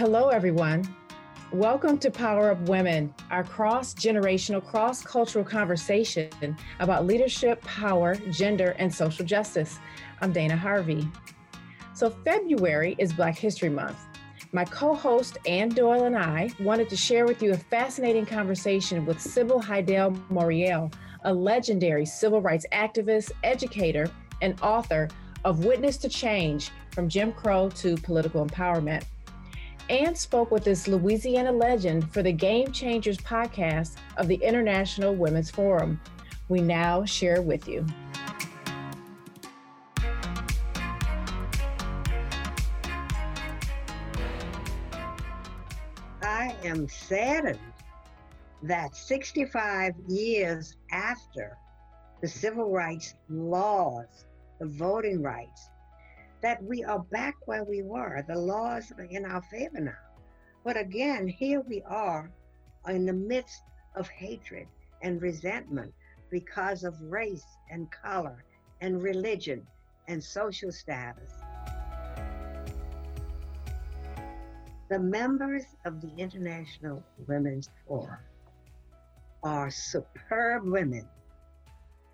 Hello, everyone. Welcome to Power Up Women, our cross generational, cross cultural conversation about leadership, power, gender, and social justice. I'm Dana Harvey. So, February is Black History Month. My co host, Ann Doyle, and I wanted to share with you a fascinating conversation with Sybil Haydel Morial, a legendary civil rights activist, educator, and author of Witness to Change From Jim Crow to Political Empowerment. Ann spoke with this Louisiana legend for the Game Changers podcast of the International Women's Forum. We now share with you. I am saddened that 65 years after the civil rights laws, the voting rights, that we are back where we were. The laws are in our favor now. But again, here we are in the midst of hatred and resentment because of race and color and religion and social status. The members of the International Women's Forum are superb women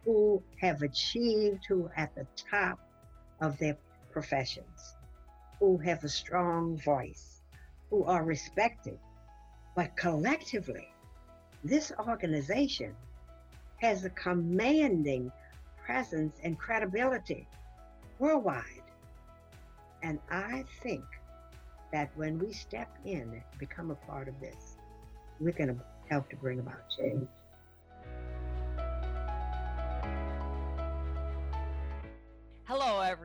who have achieved, who are at the top of their professions, who have a strong voice, who are respected. But collectively, this organization has a commanding presence and credibility worldwide. And I think that when we step in and become a part of this, we're going to help to bring about change.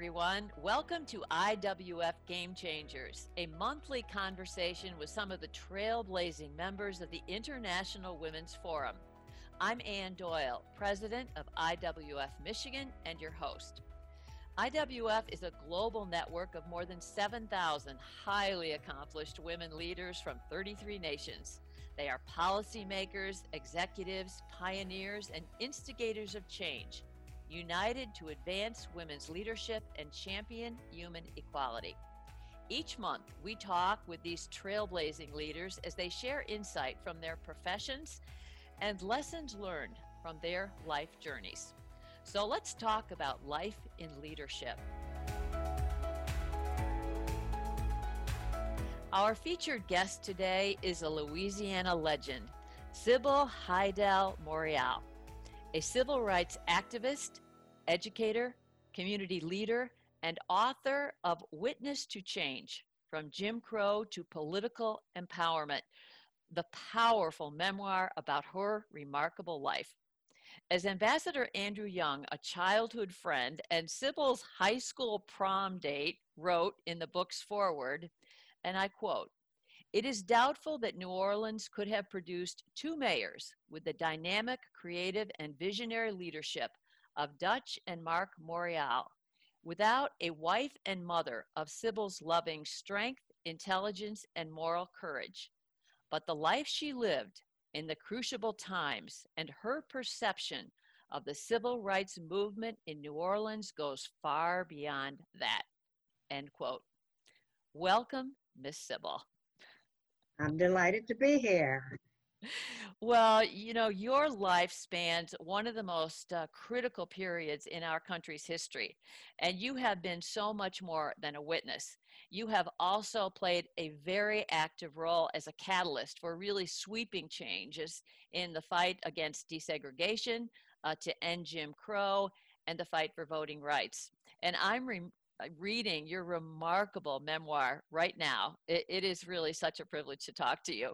Everyone. Welcome to IWF Game Changers, a monthly conversation with some of the trailblazing members of the International Women's Forum. I'm Ann Doyle, president of IWF Michigan, and your host. IWF is a global network of more than 7,000 highly accomplished women leaders from 33 nations. They are policymakers, executives, pioneers, and instigators of change united to advance women's leadership and champion human equality. Each month, we talk with these trailblazing leaders as they share insight from their professions and lessons learned from their life journeys. So let's talk about life in leadership. Our featured guest today is a Louisiana legend, Sybil Haydel Morial a civil rights activist, educator, community leader, and author of Witness to Change From Jim Crow to Political Empowerment, the powerful memoir about her remarkable life. As Ambassador Andrew Young, a childhood friend and Sybil's high school prom date, wrote in the book's foreword, and I quote, it is doubtful that New Orleans could have produced two mayors with the dynamic, creative, and visionary leadership of Dutch and Mark Morial without a wife and mother of Sybil's loving strength, intelligence, and moral courage. But the life she lived in the crucible times and her perception of the civil rights movement in New Orleans goes far beyond that. End quote. Welcome, Miss Sybil. I'm delighted to be here. Well, you know, your life spans one of the most uh, critical periods in our country's history, and you have been so much more than a witness. You have also played a very active role as a catalyst for really sweeping changes in the fight against desegregation, uh, to end Jim Crow, and the fight for voting rights. And I'm re- reading your remarkable memoir right now. It, it is really such a privilege to talk to you.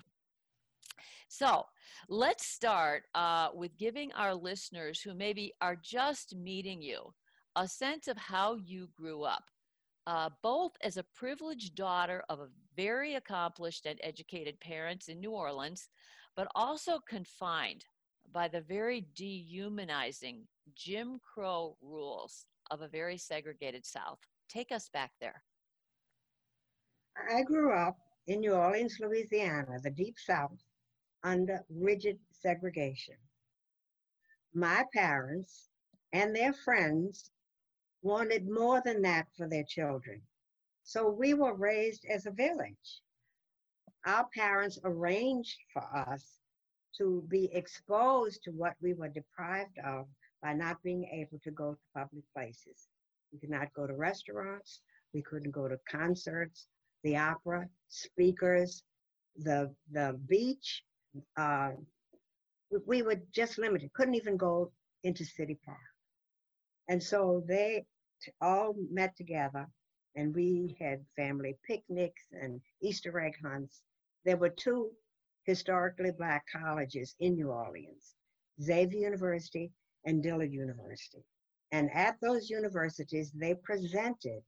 So let's start uh, with giving our listeners who maybe are just meeting you a sense of how you grew up, uh, both as a privileged daughter of a very accomplished and educated parents in New Orleans, but also confined by the very dehumanizing Jim Crow rules of a very segregated South. Take us back there. I grew up in New Orleans, Louisiana, the deep South, under rigid segregation. My parents and their friends wanted more than that for their children. So we were raised as a village. our parents arranged for us to be exposed to what we were deprived of by not being able to go to public places. We could not go to restaurants, we couldn't go to concerts, the opera, speakers, the the beach. Uh, we, we were just limited. Couldn't even go into City Park. And so they all met together and we had family picnics and Easter egg hunts. There were two historically black colleges in New Orleans, Xavier University and Dillard University. And at those universities, they presented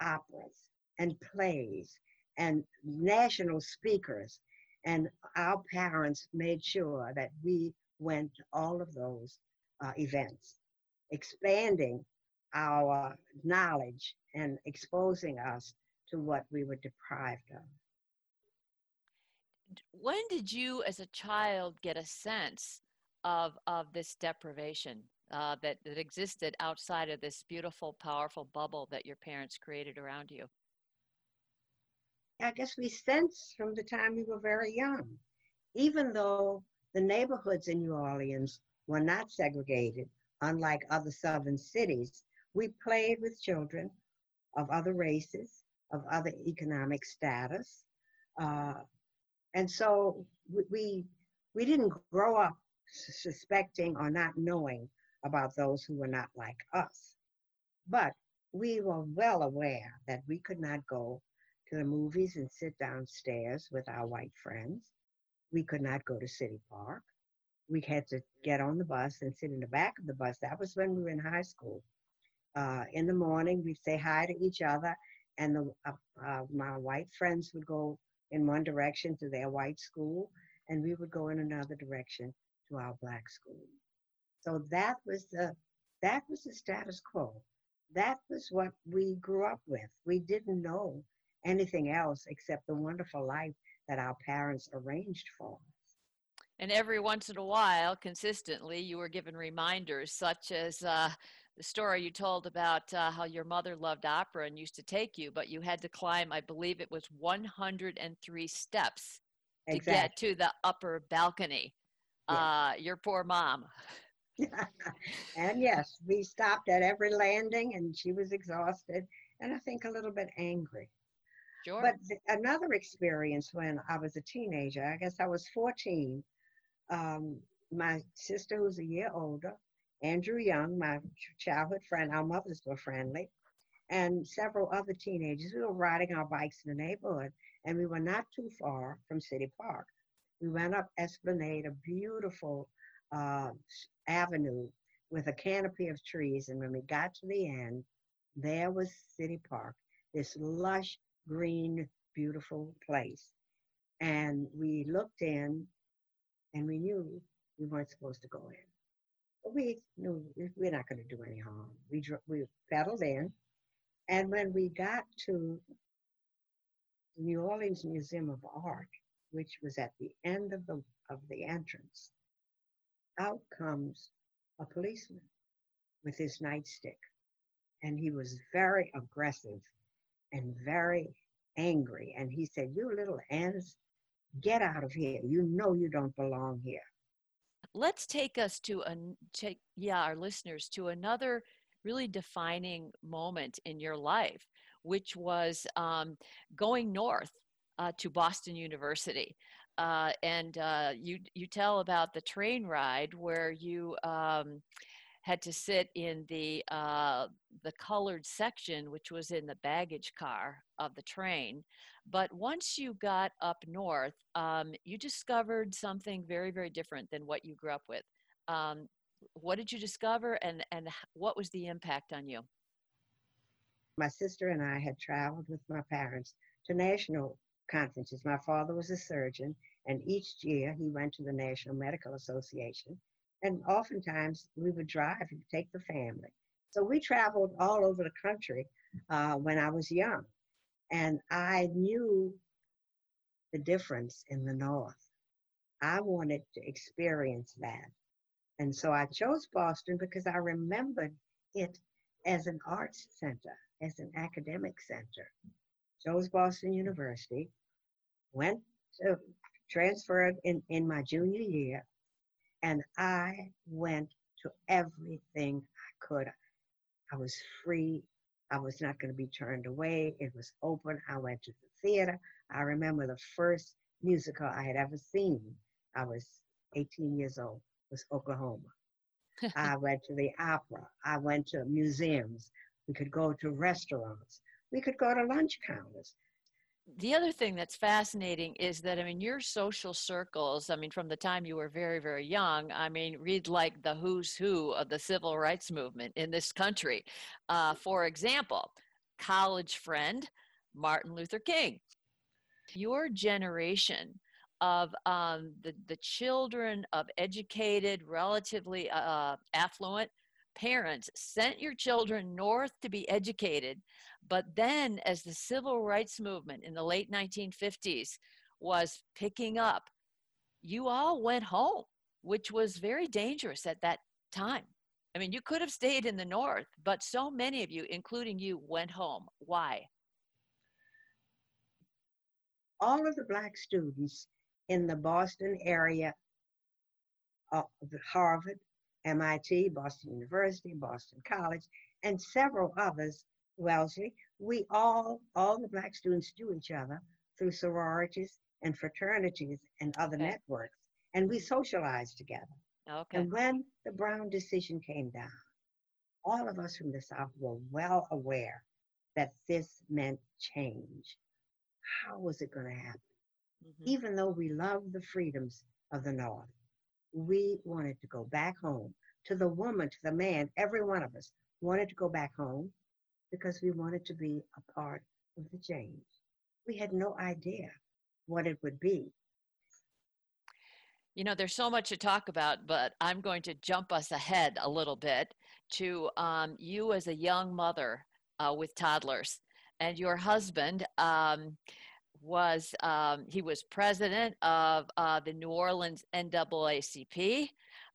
operas and plays and national speakers. And our parents made sure that we went to all of those uh, events, expanding our knowledge and exposing us to what we were deprived of. When did you, as a child, get a sense of, of this deprivation uh, that, that existed outside of this beautiful, powerful bubble that your parents created around you? I guess we sensed from the time we were very young, even though the neighborhoods in New Orleans were not segregated, unlike other southern cities. We played with children of other races, of other economic status. Uh, and so we, we, we didn't grow up suspecting or not knowing about those who were not like us. But we were well aware that we could not go to the movies and sit downstairs with our white friends. We could not go to City Park. We had to get on the bus and sit in the back of the bus. That was when we were in high school. Uh, in the morning, we'd say hi to each other, and the, uh, uh, my white friends would go in one direction to their white school, and we would go in another direction to our black school. So that was the that was the status quo. That was what we grew up with. We didn't know anything else except the wonderful life that our parents arranged for us. And every once in a while, consistently, you were given reminders, such as uh, the story you told about uh, how your mother loved opera and used to take you, but you had to climb, I believe it was 103 steps exactly. to get to the upper balcony. Yeah. Uh, your poor mom. and yes, we stopped at every landing, and she was exhausted and I think a little bit angry. Sure. But th- another experience when I was a teenager, I guess I was 14. Um, my sister, who's a year older, Andrew Young, my childhood friend, our mothers were friendly, and several other teenagers. We were riding our bikes in the neighborhood, and we were not too far from City Park. We went up Esplanade, a beautiful uh, avenue with a canopy of trees, and when we got to the end, there was City Park, this lush green, beautiful place. And we looked in and we knew we weren't supposed to go in. But we knew we're not going to do any harm. We, we pedaled in. And when we got to New Orleans Museum of Art, which was at the end of the, of the entrance, out comes a policeman with his nightstick. And he was very aggressive and very angry. And he said, You little ants, get out of here. You know you don't belong here. Let's take us to a take yeah, our listeners to another really defining moment in your life, which was um, going north uh, to Boston University. Uh, and uh, you you tell about the train ride where you um, had to sit in the uh, the colored section, which was in the baggage car of the train. But once you got up north, um, you discovered something very, very different than what you grew up with. Um, what did you discover, and and what was the impact on you? My sister and I had traveled with my parents to national conferences. My father was a surgeon, and each year he went to the National Medical Association and oftentimes we would drive and take the family. So we traveled all over the country uh, when I was young. And I knew the difference in the North. I wanted to experience that. And so I chose Boston because I remembered it as an arts center, as an academic center. Chose Boston University, went to, transferred in, in my junior year, and I went to everything I could. I was free. I was not going to be turned away. It was open. I went to the theater. I remember the first musical I had ever seen. I was 18 years old. Was Oklahoma. I went to the opera. I went to museums. We could go to restaurants. We could go to lunch counters the other thing that's fascinating is that I mean your social circles. I mean, from the time you were very very young, I mean, read like the who's who of the civil rights movement in this country. Uh, for example, college friend Martin Luther King. Your generation of um, the the children of educated, relatively uh, affluent parents sent your children north to be educated but then, as the civil rights movement in the late 1950s was picking up, you all went home, which was very dangerous at that time. I mean, you could have stayed in the North, but so many of you, including you, went home. Why? All of the Black students in the Boston area, uh, Harvard, MIT, Boston University, Boston College, and several others Wellesley, we all, all the black students knew each other through sororities and fraternities and other okay. networks, and we socialized together. Okay. And when the Brown decision came down, all of us from the South were well aware that this meant change. How was it going to happen? Mm-hmm. Even though we loved the freedoms of the North, we wanted to go back home to the woman, to the man, every one of us wanted to go back home because we wanted to be a part of the change. We had no idea what it would be. You know, there's so much to talk about, but I'm going to jump us ahead a little bit to um, you as a young mother uh, with toddlers. And your husband um, was, um, he was president of uh, the New Orleans NAACP,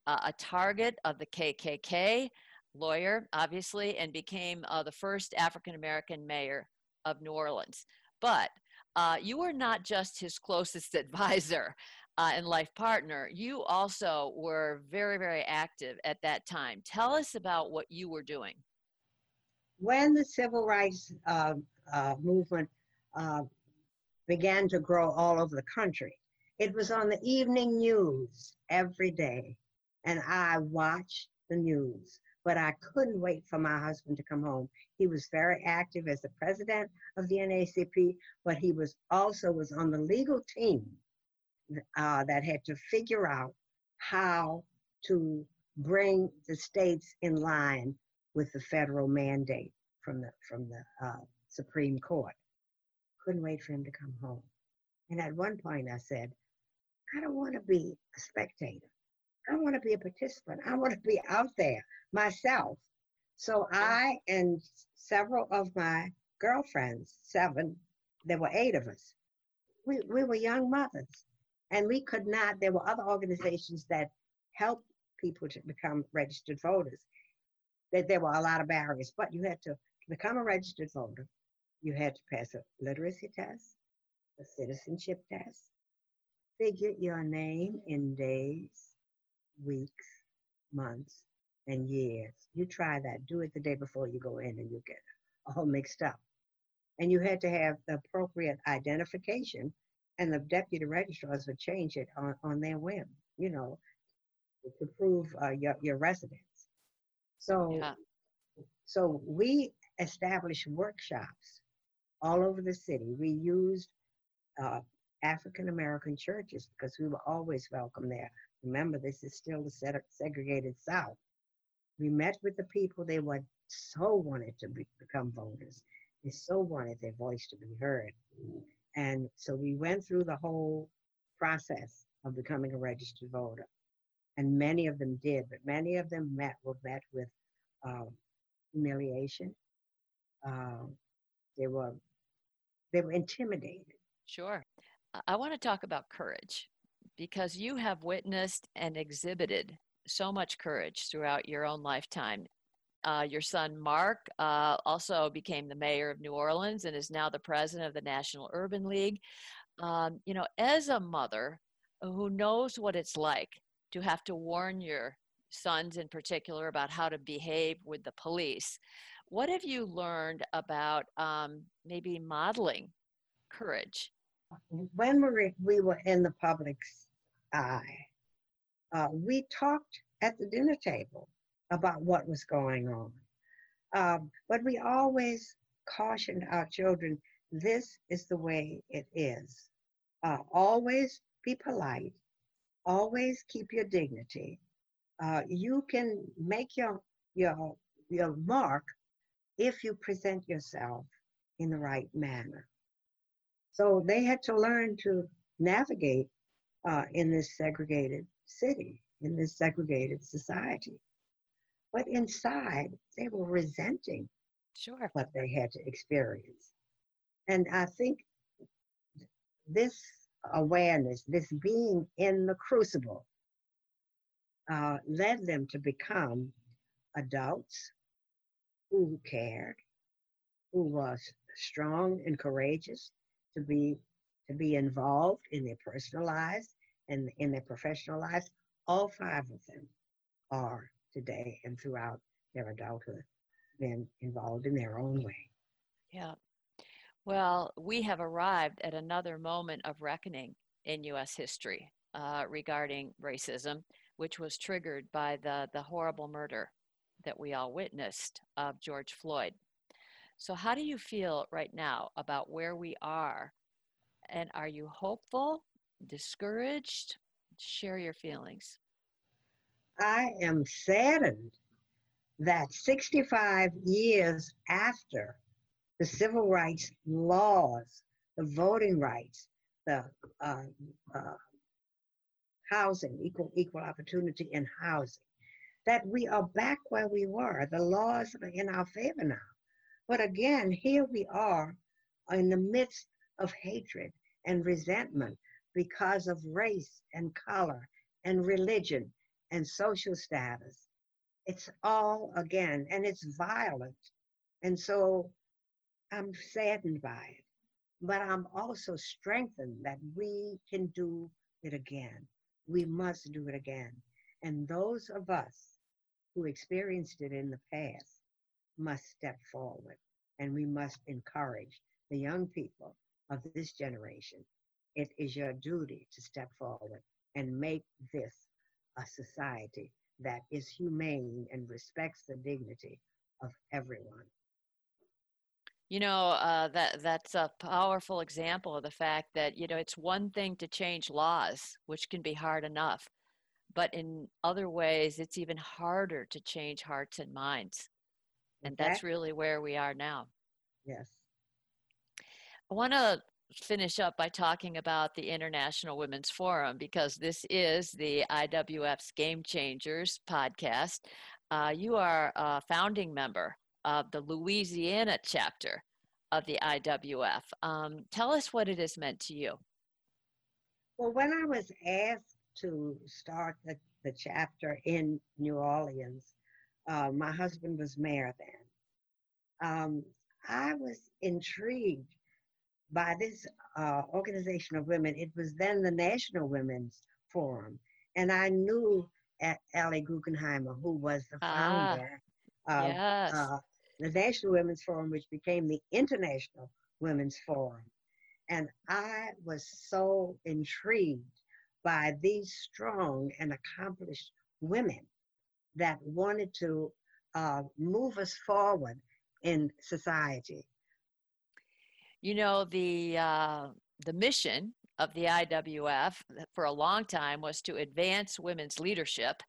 uh, a target of the KKK, lawyer, obviously, and became uh, the first African American mayor of New Orleans. But uh, you were not just his closest advisor uh, and life partner, you also were very, very active at that time. Tell us about what you were doing. When the civil rights uh, movement began to grow all over the country, it was on the evening news every day, and I watched the news but I couldn't wait for my husband to come home. He was very active as the president of the NAACP, but he was also was on the legal team uh, that had to figure out how to bring the states in line with the federal mandate from the from the uh, Supreme Court. Couldn't wait for him to come home. And at one point, I said, I don't want to be a spectator. I want to be a participant. I want to be out there myself. So I and several of my girlfriends, seven, there were eight of us, we, we were young mothers. And we could not, there were other organizations that helped people to become registered voters. That there were a lot of barriers, but you had to, to become a registered voter, you had to pass a literacy test, a citizenship test, figure your name in days, weeks, months, and years. You try that. Do it the day before you go in and you get all mixed up. And you had to have the appropriate identification, and the deputy registrars would change it on, on their whim, you know, to prove uh, your, your residence. So, yeah. so we established workshops all over the city. We used uh, African American churches because we were always welcome there. Remember, this is still the segregated South. We met with the people. They were so wanted to be, become voters. They so wanted their voice to be heard. And so we went through the whole process of becoming a registered voter. And many of them did, but many of them met were met with uh, humiliation. Uh, they were they were intimidated. Sure. I want to talk about courage because you have witnessed and exhibited so much courage throughout your own lifetime. Uh, your son Mark uh, also became the mayor of New Orleans and is now the president of the National Urban League. um, you know, as a mother who knows what it's like to have to warn your sons in particular about how to behave with the police, what have you learned about um, maybe modeling courage? When we, we were in the public's eye, uh, we talked at the dinner table about what was going on. Um, but we always cautioned our children this is the way it is. Uh, always be polite, always keep your dignity. Uh, you can make your, your, your mark if you present yourself in the right manner. So they had to learn to navigate uh, in this segregated city, in this segregated society. But inside, they were resenting sure. what they had to experience. And I think this awareness, this being in the crucible, uh, led them to become adults who cared, who was strong and courageous to be to be involved in their personal lives and in their professional lives. All five of them are today and throughout their adulthood been involved in their own way. Yeah. Well, we have arrived at another moment of reckoning in U.S. history uh, regarding racism, which was triggered by the, the horrible murder that we all witnessed of George Floyd. So, how do you feel right now about where we are? And are you hopeful, discouraged? Share your feelings. I am saddened that 65 years after the civil rights laws, the voting rights, the uh, uh, housing, equal equal opportunity in housing, that we are back where we were. The laws are in our favor now. But again, here we are in the midst of hatred and resentment because of race and color and religion and social status. It's all again, and it's violent. And so I'm saddened by it. But I'm also strengthened that we can do it again. We must do it again. And those of us who experienced it in the past must step forward and we must encourage the young people of this generation. It is your duty to step forward and make this a society that is humane and respects the dignity of everyone. You know, uh, that that's a powerful example of the fact that you know it's one thing to change laws, which can be hard enough, but in other ways, it's even harder to change hearts and minds, and exactly. that's really where we are now. Yes. I want to finish up by talking about the International Women's Forum because this is the IWF's Game Changers podcast. Uh, you are a founding member of the Louisiana chapter of the IWF. Um, tell us what it has meant to you. Well, when I was asked to start the, the chapter in New Orleans, uh, my husband was mayor then. Um, I was intrigued by this uh, organization of women. It was then the National Women's Forum. And I knew Allie Guggenheimer, who was the ah, founder ah, of yes. uh, the National Women's Forum, which became the International Women's Forum. And I was so intrigued by these strong and accomplished women that wanted to uh, move us forward in society. You know, the, uh, the mission of the IWF for a long time was to advance women's leadership.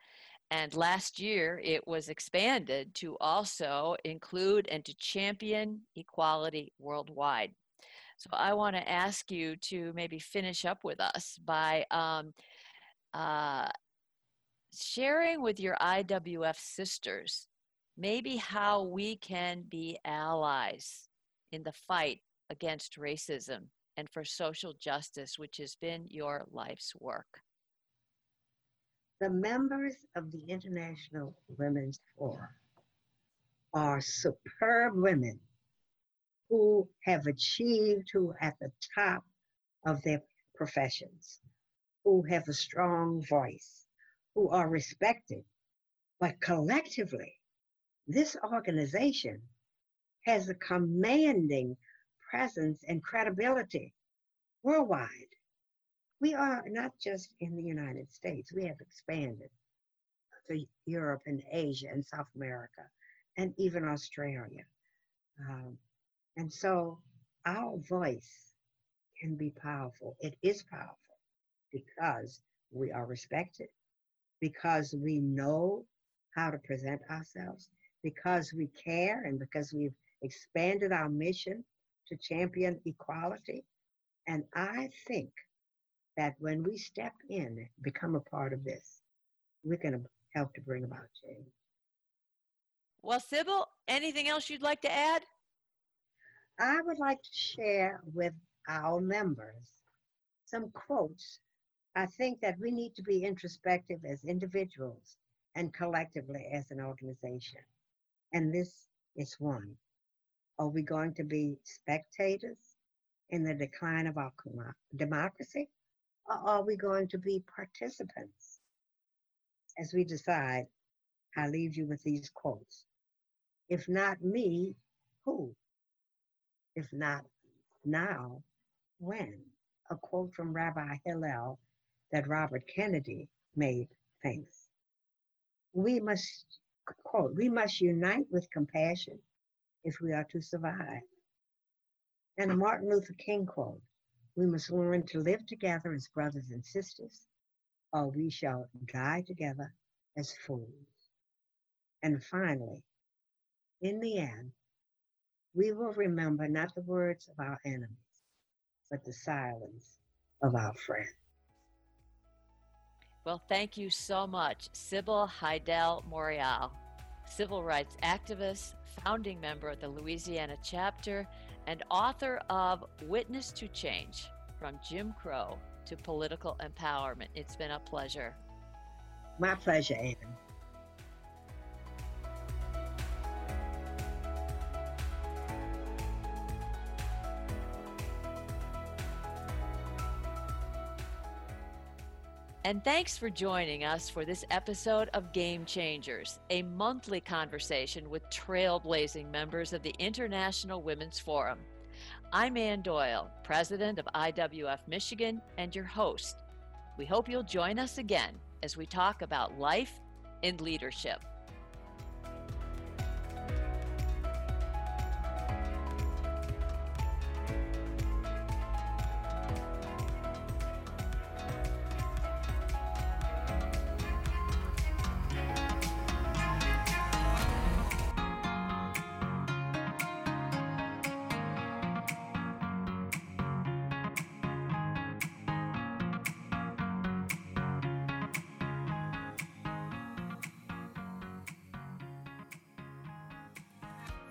And last year it was expanded to also include and to champion equality worldwide. So I want to ask you to maybe finish up with us by um, uh, sharing with your IWF sisters maybe how we can be allies in the fight against racism and for social justice, which has been your life's work? The members of the International Women's Forum are superb women who have achieved, who are at the top of their professions, who have a strong voice, who are respected. But collectively, this organization has a commanding presence and credibility worldwide. We are not just in the United States, we have expanded to Europe and Asia and South America and even Australia. Um, and so our voice can be powerful. It is powerful because we are respected, because we know how to present ourselves, because we care, and because we've expanded our mission to champion equality. And I think that when we step in, become a part of this, we're going to help to bring about change. Well, Sybil, anything else you'd like to add? I would like to share with our members some quotes. I think that we need to be introspective as individuals and collectively as an organization. And this is one. Are we going to be spectators in the decline of our democracy? Or are we going to be participants? As we decide, I leave you with these quotes. If not me, who? If not now, when? A quote from Rabbi Hillel that Robert Kennedy made famous. We must, quote, we must unite with compassion if we are to survive. And a Martin Luther King quote, we must learn to live together as brothers and sisters, or we shall die together as fools. And finally, in the end, we will remember not the words of our enemies, but the silence of our friends. Well, thank you so much, Sybil Haydel Morial, civil rights activist, founding member of the Louisiana chapter, and author of Witness to Change From Jim Crow to Political Empowerment. It's been a pleasure. My pleasure, Ann. And thanks for joining us for this episode of Game Changers, a monthly conversation with trailblazing members of the International Women's Forum. I'm Ann Doyle, president of IWF Michigan, and your host. We hope you'll join us again as we talk about life and leadership.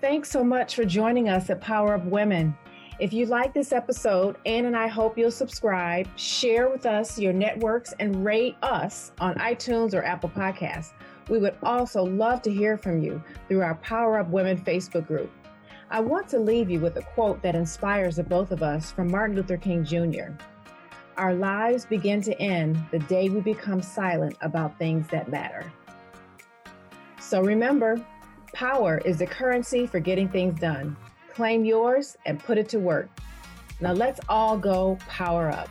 Thanks so much for joining us at Power Up Women. If you like this episode, Ann and I hope you'll subscribe, share with us your networks, and rate us on iTunes or Apple Podcasts. We would also love to hear from you through our Power Up Women Facebook group. I want to leave you with a quote that inspires the both of us from Martin Luther King Jr. Our lives begin to end the day we become silent about things that matter. So remember, Power is the currency for getting things done. Claim yours and put it to work. Now let's all go power up.